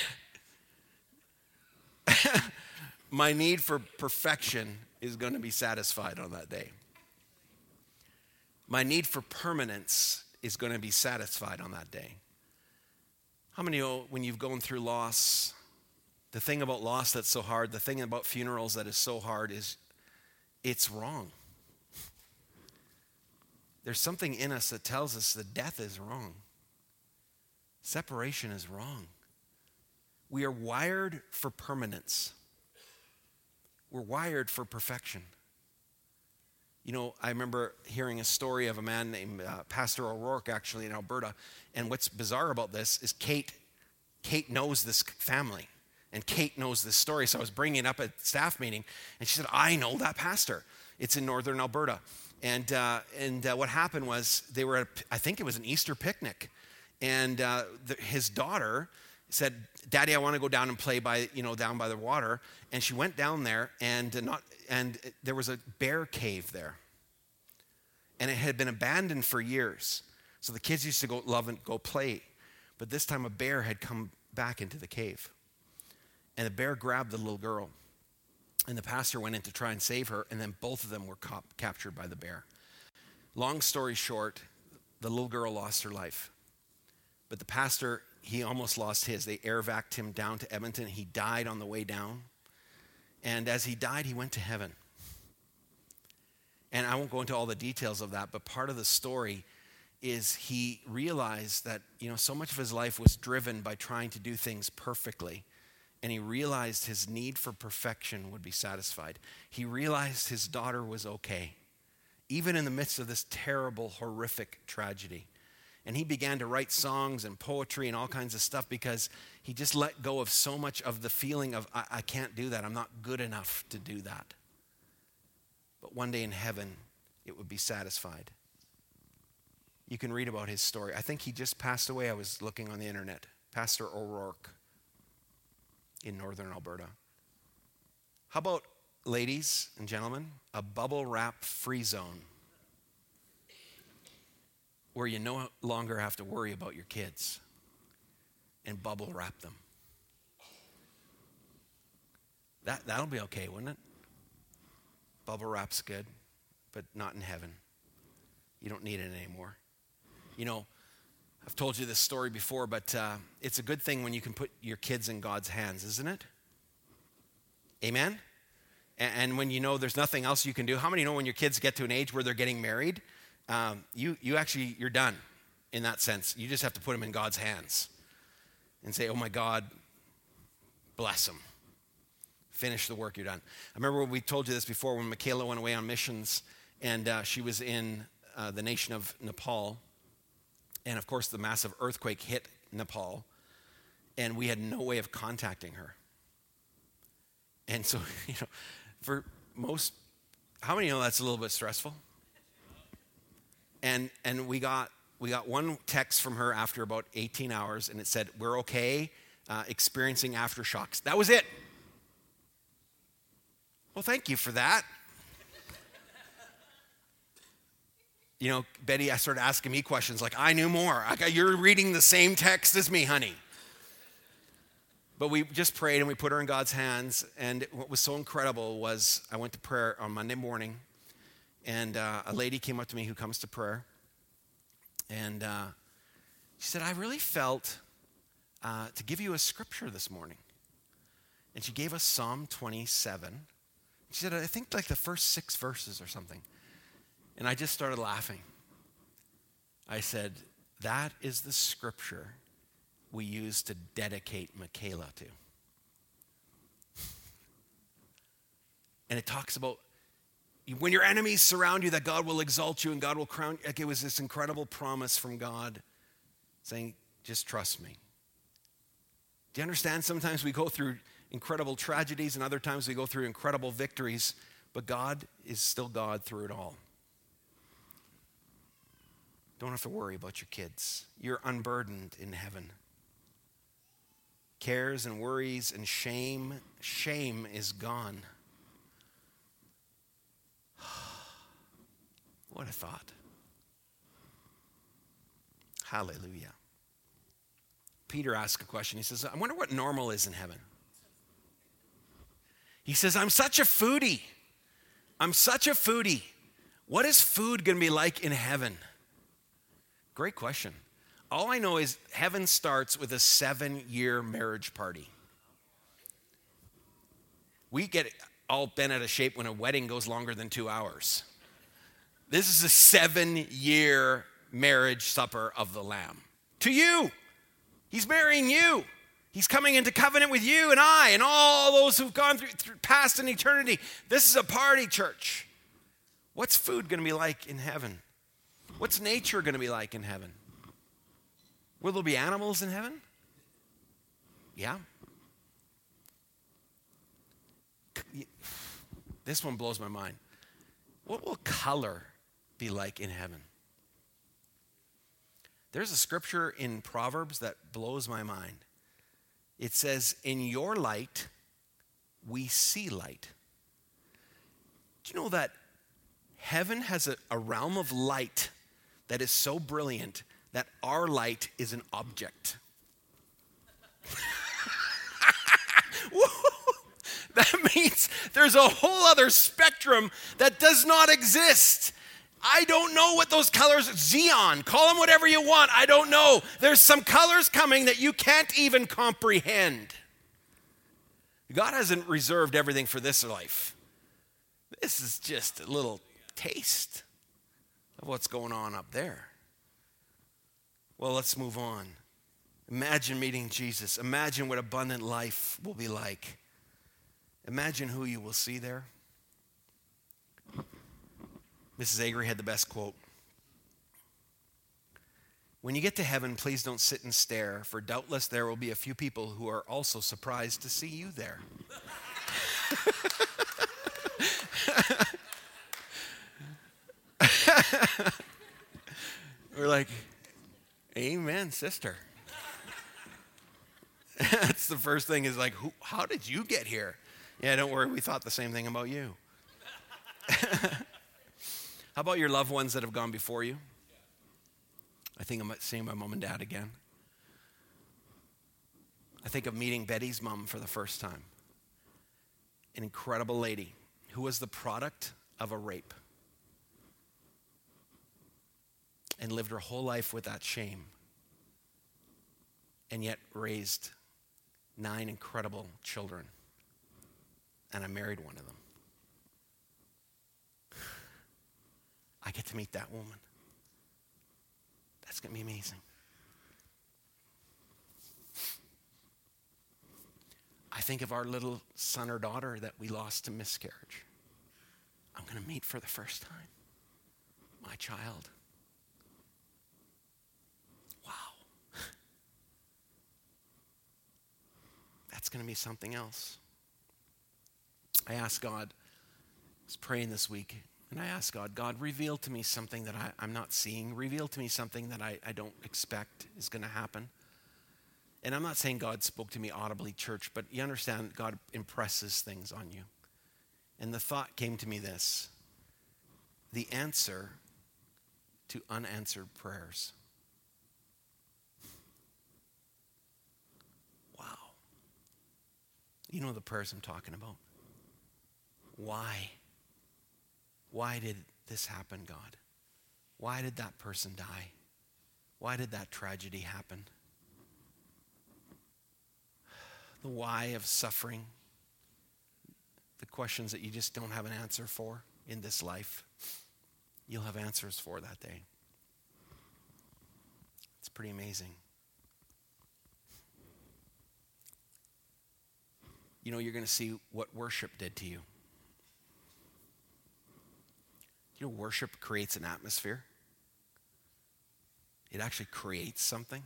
my need for perfection is going to be satisfied on that day. My need for permanence is going to be satisfied on that day. How many when you've gone through loss, the thing about loss that's so hard, the thing about funerals that is so hard is it's wrong. There's something in us that tells us that death is wrong, separation is wrong. We are wired for permanence. We're wired for perfection. You know, I remember hearing a story of a man named uh, Pastor O'Rourke, actually in Alberta. And what's bizarre about this is Kate, Kate knows this family, and Kate knows this story. So I was bringing it up at staff meeting, and she said, "I know that pastor. It's in northern Alberta." And uh, and uh, what happened was they were at, a, I think it was an Easter picnic, and uh, the, his daughter said, "Daddy, I want to go down and play by you know down by the water." And she went down there, and not and there was a bear cave there, and it had been abandoned for years. So the kids used to go love and go play, but this time a bear had come back into the cave, and the bear grabbed the little girl, and the pastor went in to try and save her, and then both of them were cop- captured by the bear. Long story short, the little girl lost her life. But the pastor he almost lost his. They air vac him down to Edmonton. He died on the way down. And as he died, he went to heaven. And I won't go into all the details of that, but part of the story is he realized that, you know, so much of his life was driven by trying to do things perfectly. And he realized his need for perfection would be satisfied. He realized his daughter was okay, even in the midst of this terrible, horrific tragedy. And he began to write songs and poetry and all kinds of stuff because he just let go of so much of the feeling of, I, I can't do that. I'm not good enough to do that. But one day in heaven, it would be satisfied. You can read about his story. I think he just passed away. I was looking on the internet. Pastor O'Rourke in northern Alberta. How about, ladies and gentlemen, a bubble wrap free zone? Where you no longer have to worry about your kids and bubble wrap them. That, that'll be okay, wouldn't it? Bubble wrap's good, but not in heaven. You don't need it anymore. You know, I've told you this story before, but uh, it's a good thing when you can put your kids in God's hands, isn't it? Amen? And, and when you know there's nothing else you can do, how many know when your kids get to an age where they're getting married? Um, you, you actually, you're done in that sense. You just have to put them in God's hands and say, oh my God, bless them. finish the work you're done. I remember we told you this before when Michaela went away on missions and uh, she was in uh, the nation of Nepal. And of course, the massive earthquake hit Nepal, and we had no way of contacting her. And so, you know, for most, how many know that's a little bit stressful? And, and we, got, we got one text from her after about 18 hours, and it said, We're okay uh, experiencing aftershocks. That was it. Well, thank you for that. you know, Betty, I started asking me questions like, I knew more. I got, you're reading the same text as me, honey. But we just prayed and we put her in God's hands. And what was so incredible was I went to prayer on Monday morning, and uh, a lady came up to me who comes to prayer. And uh, she said, I really felt uh, to give you a scripture this morning. And she gave us Psalm 27. She said, I think like the first six verses or something. And I just started laughing. I said, That is the scripture we use to dedicate Michaela to. and it talks about when your enemies surround you, that God will exalt you and God will crown. Like it was this incredible promise from God saying, just trust me. Do you understand? Sometimes we go through incredible tragedies and other times we go through incredible victories, but God is still God through it all. Don't have to worry about your kids. You're unburdened in heaven. Cares and worries and shame, shame is gone. What a thought. Hallelujah. Peter asks a question. He says, I wonder what normal is in heaven. He says, I'm such a foodie. I'm such a foodie. What is food going to be like in heaven? Great question. All I know is heaven starts with a seven year marriage party. We get all bent out of shape when a wedding goes longer than two hours. This is a seven year marriage supper of the Lamb. To you, He's marrying you. He's coming into covenant with you and I and all those who've gone through, through past and eternity. This is a party, church. What's food going to be like in heaven? What's nature going to be like in heaven? Will there be animals in heaven? Yeah. This one blows my mind. What will color be like in heaven? There's a scripture in Proverbs that blows my mind. It says, In your light, we see light. Do you know that heaven has a, a realm of light that is so brilliant that our light is an object. that means there's a whole other spectrum that does not exist. I don't know what those colors, xenon, call them whatever you want. I don't know. There's some colors coming that you can't even comprehend. God hasn't reserved everything for this life. This is just a little taste of what's going on up there. Well, let's move on. Imagine meeting Jesus. Imagine what abundant life will be like. Imagine who you will see there. Mrs. Agri had the best quote. When you get to heaven, please don't sit and stare, for doubtless there will be a few people who are also surprised to see you there. We're like, Amen, sister. That's the first thing is like, who, how did you get here? Yeah, don't worry, we thought the same thing about you. how about your loved ones that have gone before you? I think I'm seeing my mom and dad again. I think of meeting Betty's mom for the first time. An incredible lady who was the product of a rape. and lived her whole life with that shame, and yet raised nine incredible children. And I married one of them. I get to meet that woman. That's going to be amazing. I think of our little son or daughter that we lost to miscarriage. I'm going to meet for the first time my child. Wow. That's going to be something else. I asked God, I was praying this week, and I ask God, God, reveal to me something that I, am not seeing. Reveal to me something that I, I don't expect is going to happen. And I'm not saying God spoke to me audibly, church, but you understand God impresses things on you. And the thought came to me this the answer to unanswered prayers. Wow. You know the prayers I'm talking about. Why? Why did this happen, God? Why did that person die? Why did that tragedy happen? The why of suffering, the questions that you just don't have an answer for in this life, you'll have answers for that day. It's pretty amazing. You know, you're going to see what worship did to you. You know, worship creates an atmosphere. It actually creates something.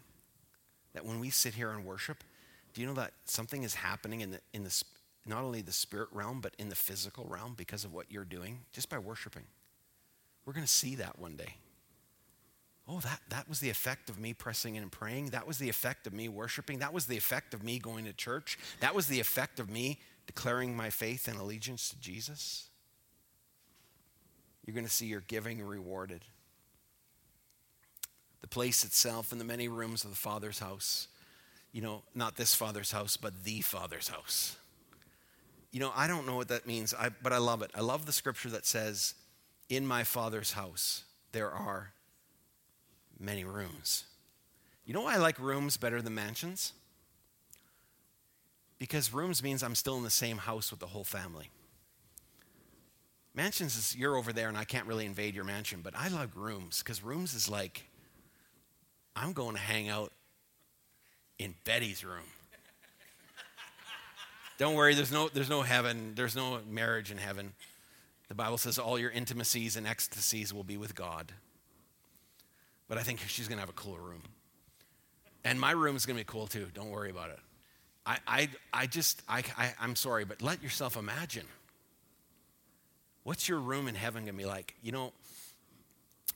That when we sit here and worship, do you know that something is happening in the, in the not only the spirit realm, but in the physical realm because of what you're doing just by worshiping? We're going to see that one day. Oh, that, that was the effect of me pressing in and praying. That was the effect of me worshiping. That was the effect of me going to church. That was the effect of me declaring my faith and allegiance to Jesus you're going to see your giving rewarded. The place itself and the many rooms of the Father's house, you know, not this Father's house, but the Father's house. You know, I don't know what that means, I, but I love it. I love the scripture that says, In my Father's house, there are many rooms. You know why I like rooms better than mansions? Because rooms means I'm still in the same house with the whole family. Mansions is you're over there and I can't really invade your mansion, but I love rooms because rooms is like I'm going to hang out in Betty's room. Don't worry, there's no there's no heaven, there's no marriage in heaven. The Bible says all your intimacies and ecstasies will be with God. But I think she's going to have a cool room. And my room is going to be cool too. Don't worry about it. I, I, I just, I, I, I'm sorry, but let yourself imagine What's your room in heaven going to be like? You know,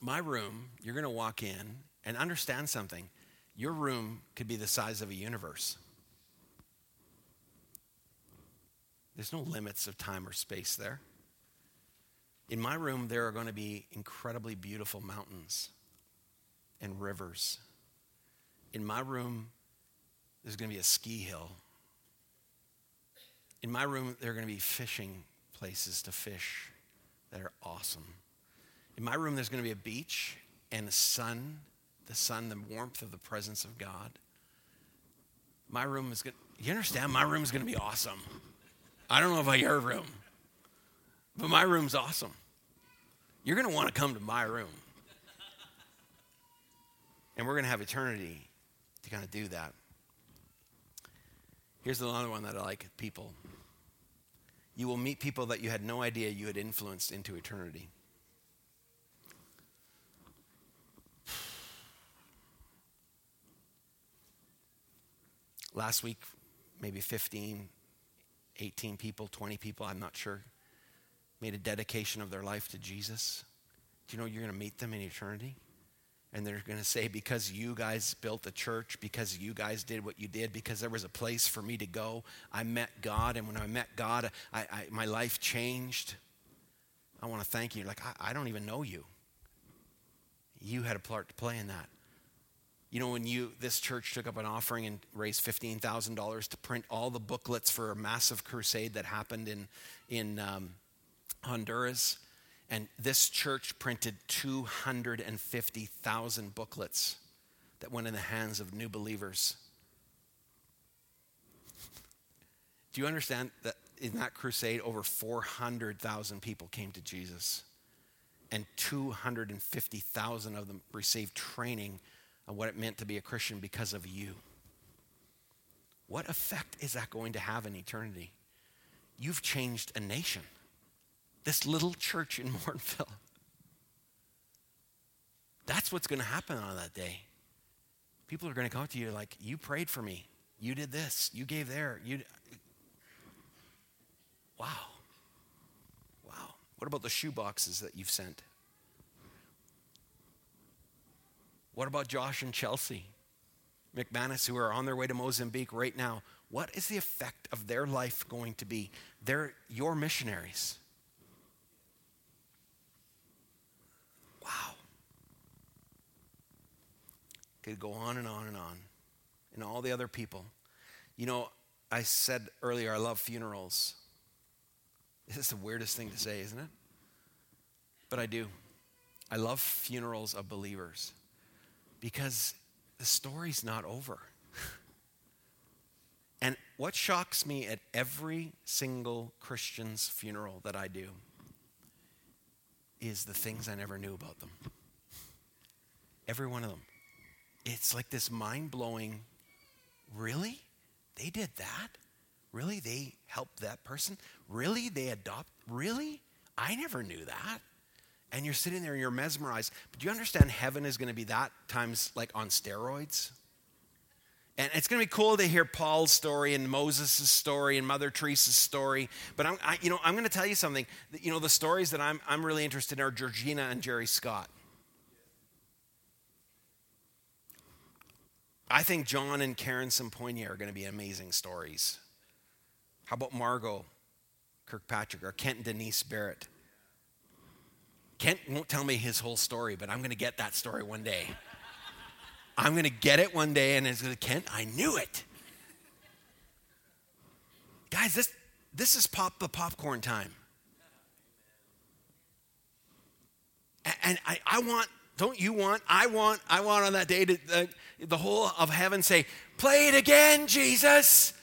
my room, you're going to walk in and understand something. Your room could be the size of a universe. There's no limits of time or space there. In my room, there are going to be incredibly beautiful mountains and rivers. In my room, there's going to be a ski hill. In my room, there are going to be fishing places to fish that are awesome. In my room, there's going to be a beach and the sun, the sun, the warmth of the presence of God. My room is going you understand? My room is going to be awesome. I don't know about your room, but my room's awesome. You're going to want to come to my room. And we're going to have eternity to kind of do that. Here's another one that I like people you will meet people that you had no idea you had influenced into eternity. Last week, maybe 15, 18 people, 20 people, I'm not sure, made a dedication of their life to Jesus. Do you know you're going to meet them in eternity? And they're going to say, because you guys built a church, because you guys did what you did, because there was a place for me to go, I met God. And when I met God, I, I, my life changed. I want to thank you. Like, I, I don't even know you. You had a part to play in that. You know, when you this church took up an offering and raised fifteen thousand dollars to print all the booklets for a massive crusade that happened in in um, Honduras, and this church printed 250,000 booklets that went in the hands of new believers. Do you understand that in that crusade, over 400,000 people came to Jesus? And 250,000 of them received training on what it meant to be a Christian because of you. what effect is that going to have in eternity? You've changed a nation. This little church in Morinville. That's what's going to happen on that day. People are going to come to you like, You prayed for me. You did this. You gave there. You. Wow. Wow. What about the shoe boxes that you've sent? What about Josh and Chelsea McManus who are on their way to Mozambique right now? What is the effect of their life going to be? They're your missionaries. Could go on and on and on. And all the other people. You know, I said earlier, I love funerals. This is the weirdest thing to say, isn't it? But I do. I love funerals of believers because the story's not over. and what shocks me at every single Christian's funeral that I do is the things I never knew about them. Every one of them. It's like this mind blowing, really? They did that? Really? They helped that person? Really? They adopt? Really? I never knew that and you're sitting there and you're mesmerized. But do you understand heaven is going to be that times like on steroids? And it's going to be cool to hear Paul's story and Moses' story and Mother Teresa's story. But I'm, I, you know, I'm going to tell you something. You know, the stories that I'm, I'm really interested in are Georgina and Jerry Scott. I think John and Karen Samponia are going to be amazing stories. How about Margot Kirkpatrick or Kent and Denise Barrett? Kent won't tell me his whole story, but I'm going to get that story one day. I'm going to get it one day, and it's going to, Kent, I knew it. Guys, this, this is pop the popcorn time. And I, I want, don't you want, I want, I want on that day to, uh, the whole of heaven say, play it again, Jesus.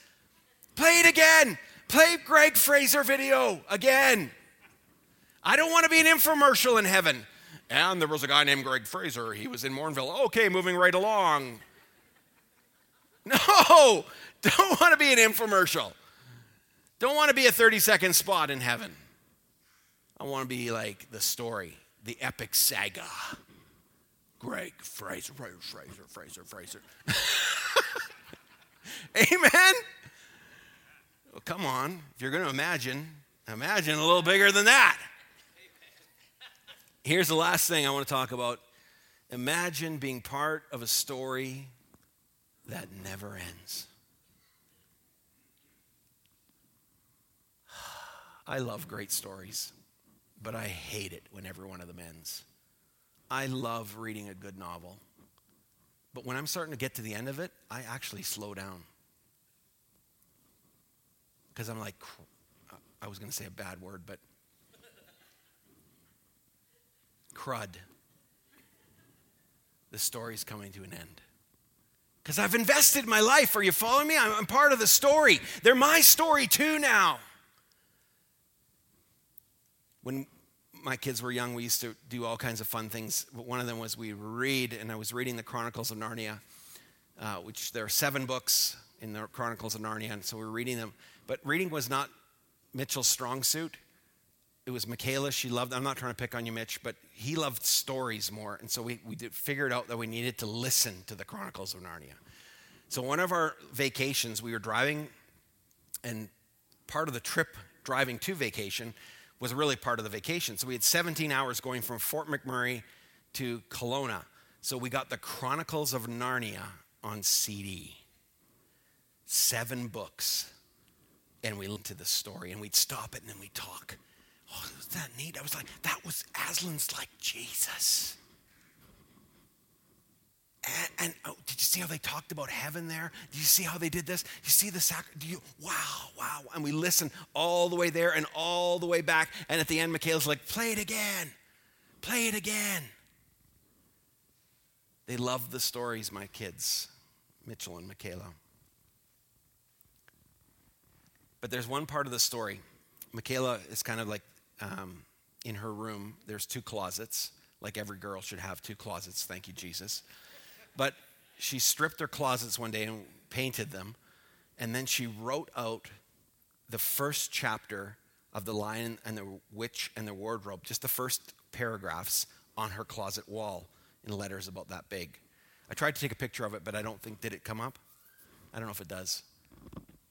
Play it again. Play Greg Fraser video again. I don't want to be an infomercial in heaven. And there was a guy named Greg Fraser. He was in Morinville. Okay, moving right along. No, don't want to be an infomercial. Don't want to be a 30 second spot in heaven. I want to be like the story, the epic saga. Greg Fraser, Fraser, Fraser, Fraser. Amen? Well, come on. If you're going to imagine, imagine a little bigger than that. Here's the last thing I want to talk about. Imagine being part of a story that never ends. I love great stories, but I hate it when every one of them ends. I love reading a good novel, but when I'm starting to get to the end of it, I actually slow down. Because I'm like, I was going to say a bad word, but crud. The story's coming to an end. Because I've invested my life. Are you following me? I'm, I'm part of the story. They're my story too now. When my kids were young, we used to do all kinds of fun things. But one of them was we read, and I was reading the Chronicles of Narnia, uh, which there are seven books in the Chronicles of Narnia, and so we were reading them. But reading was not Mitchell's strong suit it was Michaela. She loved, I'm not trying to pick on you, Mitch, but he loved stories more. And so we, we did, figured out that we needed to listen to the Chronicles of Narnia. So one of our vacations, we were driving, and part of the trip driving to vacation was really part of the vacation. So we had 17 hours going from Fort McMurray to Kelowna. So we got the Chronicles of Narnia on CD. Seven books. And we listened to the story, and we'd stop it, and then we'd talk oh, was that neat? I was like, that was Aslan's like Jesus. And, and oh, did you see how they talked about heaven there? Do you see how they did this? You see the sac? Do you? Wow, wow. And we listened all the way there and all the way back. And at the end, Michaela's like, play it again. Play it again. They love the stories, my kids, Mitchell and Michaela. But there's one part of the story. Michaela is kind of like um, in her room, there's two closets, like every girl should have two closets. Thank you, Jesus. But she stripped her closets one day and painted them. And then she wrote out the first chapter of The Lion and the Witch and the Wardrobe, just the first paragraphs on her closet wall in letters about that big. I tried to take a picture of it, but I don't think, did it come up? I don't know if it does.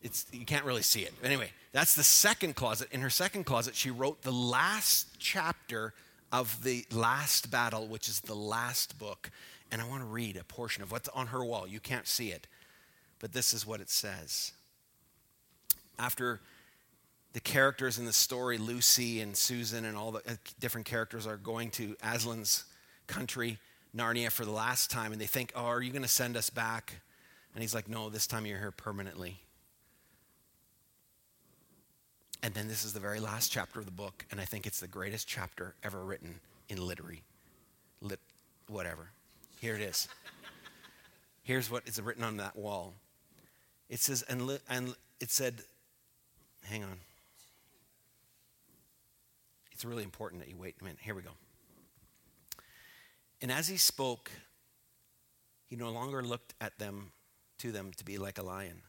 It's, you can't really see it. Anyway, that's the second closet. In her second closet, she wrote the last chapter of the last battle, which is the last book. And I want to read a portion of what's on her wall. You can't see it, but this is what it says. After the characters in the story, Lucy and Susan and all the uh, different characters are going to Aslan's country, Narnia, for the last time, and they think, Oh, are you going to send us back? And he's like, No, this time you're here permanently. And then this is the very last chapter of the book, and I think it's the greatest chapter ever written in literary, lit, whatever. Here it is. Here's what is written on that wall. It says, and, li- and it said, hang on. It's really important that you wait a minute. Here we go. And as he spoke, he no longer looked at them, to them, to be like a lion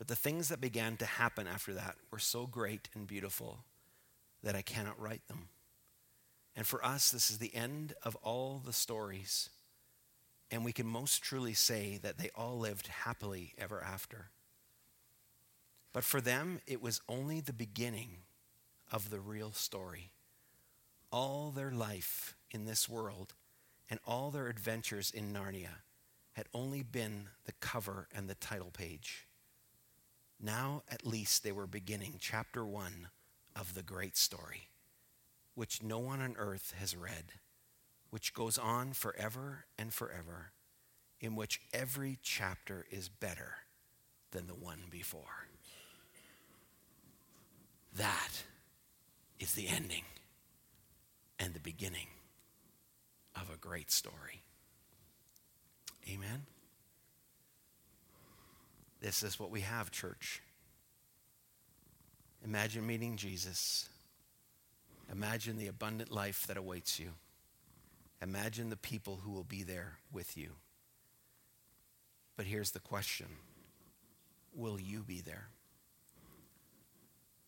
but the things that began to happen after that were so great and beautiful that I cannot write them. And for us, this is the end of all the stories. And we can most truly say that they all lived happily ever after. But for them, it was only the beginning of the real story. All their life in this world and all their adventures in Narnia had only been the cover and the title page. Now, at least, they were beginning chapter one of the great story, which no one on earth has read, which goes on forever and forever, in which every chapter is better than the one before. That is the ending and the beginning of a great story. Amen. This is what we have, church. Imagine meeting Jesus. Imagine the abundant life that awaits you. Imagine the people who will be there with you. But here's the question Will you be there?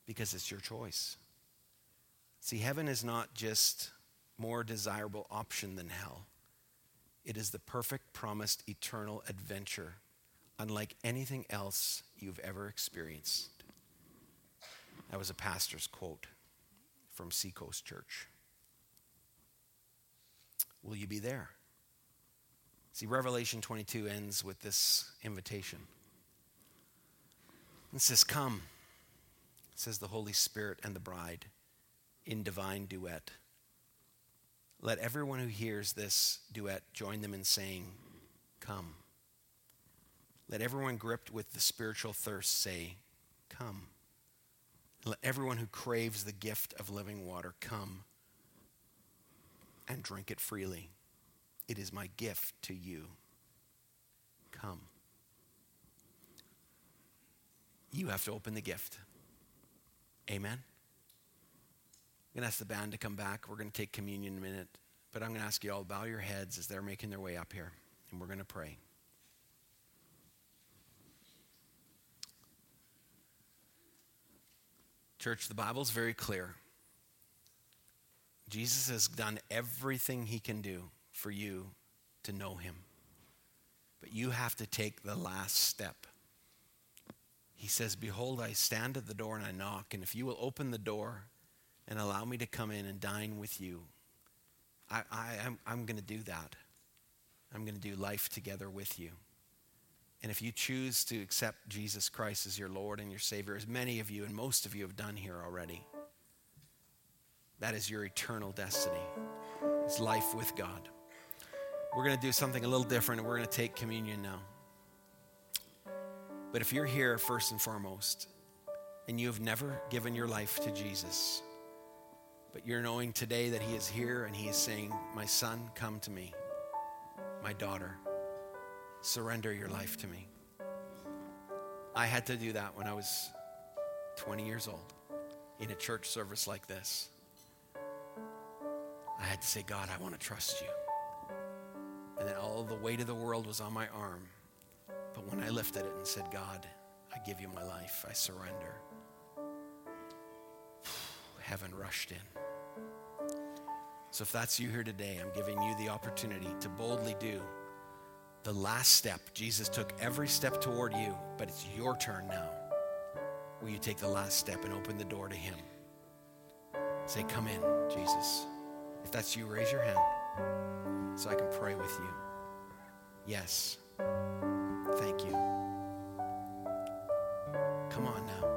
Because it's your choice. See, heaven is not just more desirable option than hell. It is the perfect promised eternal adventure unlike anything else you've ever experienced. That was a pastor's quote from Seacoast Church. Will you be there? See, Revelation 22 ends with this invitation. It says, Come, says the Holy Spirit and the bride in divine duet. Let everyone who hears this duet join them in saying, Come. Let everyone gripped with the spiritual thirst say, Come. Let everyone who craves the gift of living water come and drink it freely. It is my gift to you. Come. You have to open the gift. Amen. I'm going to ask the band to come back. We're going to take communion in a minute. But I'm going to ask you all bow your heads as they're making their way up here. And we're going to pray. Church, the Bible's very clear. Jesus has done everything he can do for you to know him. But you have to take the last step. He says, Behold, I stand at the door and I knock, and if you will open the door and allow me to come in and dine with you, I, I, I'm, I'm going to do that. I'm going to do life together with you. And if you choose to accept Jesus Christ as your Lord and your Savior, as many of you and most of you have done here already, that is your eternal destiny. It's life with God. We're going to do something a little different and we're going to take communion now. But if you're here first and foremost and you have never given your life to Jesus, but you're knowing today that He is here and He is saying, My son, come to me. My daughter, surrender your life to me. I had to do that when I was 20 years old in a church service like this. I had to say, God, I want to trust you. And then all the weight of the world was on my arm. But when I lifted it and said, God, I give you my life. I surrender. Heaven rushed in. So if that's you here today, I'm giving you the opportunity to boldly do the last step. Jesus took every step toward you, but it's your turn now. Will you take the last step and open the door to Him? Say, Come in, Jesus. If that's you, raise your hand so I can pray with you. Yes. Thank you. Come on now.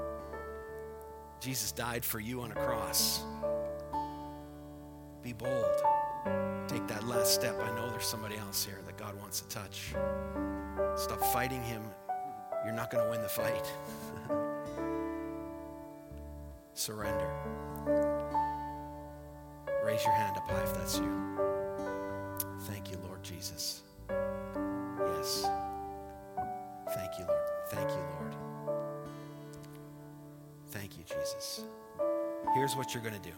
Jesus died for you on a cross. Be bold. Take that last step. I know there's somebody else here that God wants to touch. Stop fighting Him. You're not going to win the fight. Surrender. Raise your hand up high if that's you. Thank you, Lord Jesus. Yes. Thank you, Lord. Thank you, Lord. Thank you, Jesus. Here's what you're going to do.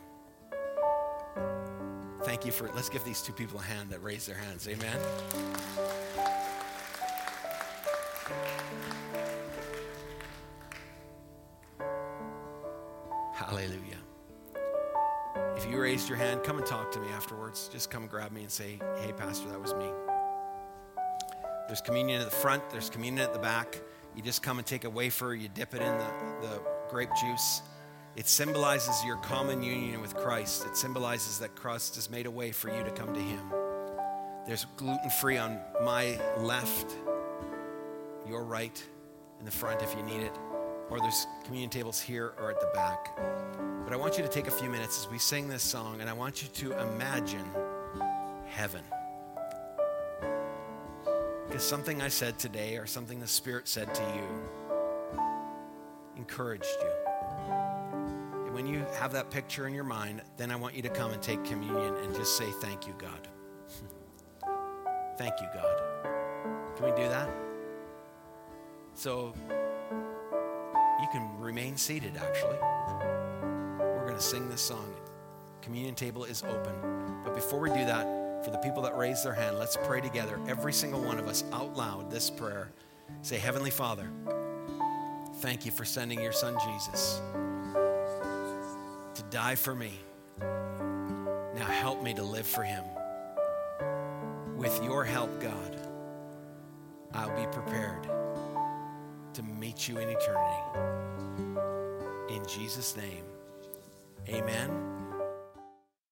Thank you for, let's give these two people a hand that raise their hands. Amen. Raised your hand, come and talk to me afterwards. Just come grab me and say, hey, Pastor, that was me. There's communion at the front, there's communion at the back. You just come and take a wafer, you dip it in the, the grape juice. It symbolizes your common union with Christ. It symbolizes that Christ has made a way for you to come to Him. There's gluten free on my left, your right, in the front if you need it, or there's communion tables here or at the back. But I want you to take a few minutes as we sing this song, and I want you to imagine heaven. Because something I said today, or something the Spirit said to you, encouraged you. And when you have that picture in your mind, then I want you to come and take communion and just say, Thank you, God. Thank you, God. Can we do that? So you can remain seated, actually. We're going to sing this song. Communion table is open. But before we do that, for the people that raise their hand, let's pray together, every single one of us, out loud, this prayer. Say, Heavenly Father, thank you for sending your son Jesus to die for me. Now help me to live for him. With your help, God, I'll be prepared to meet you in eternity. In Jesus' name, amen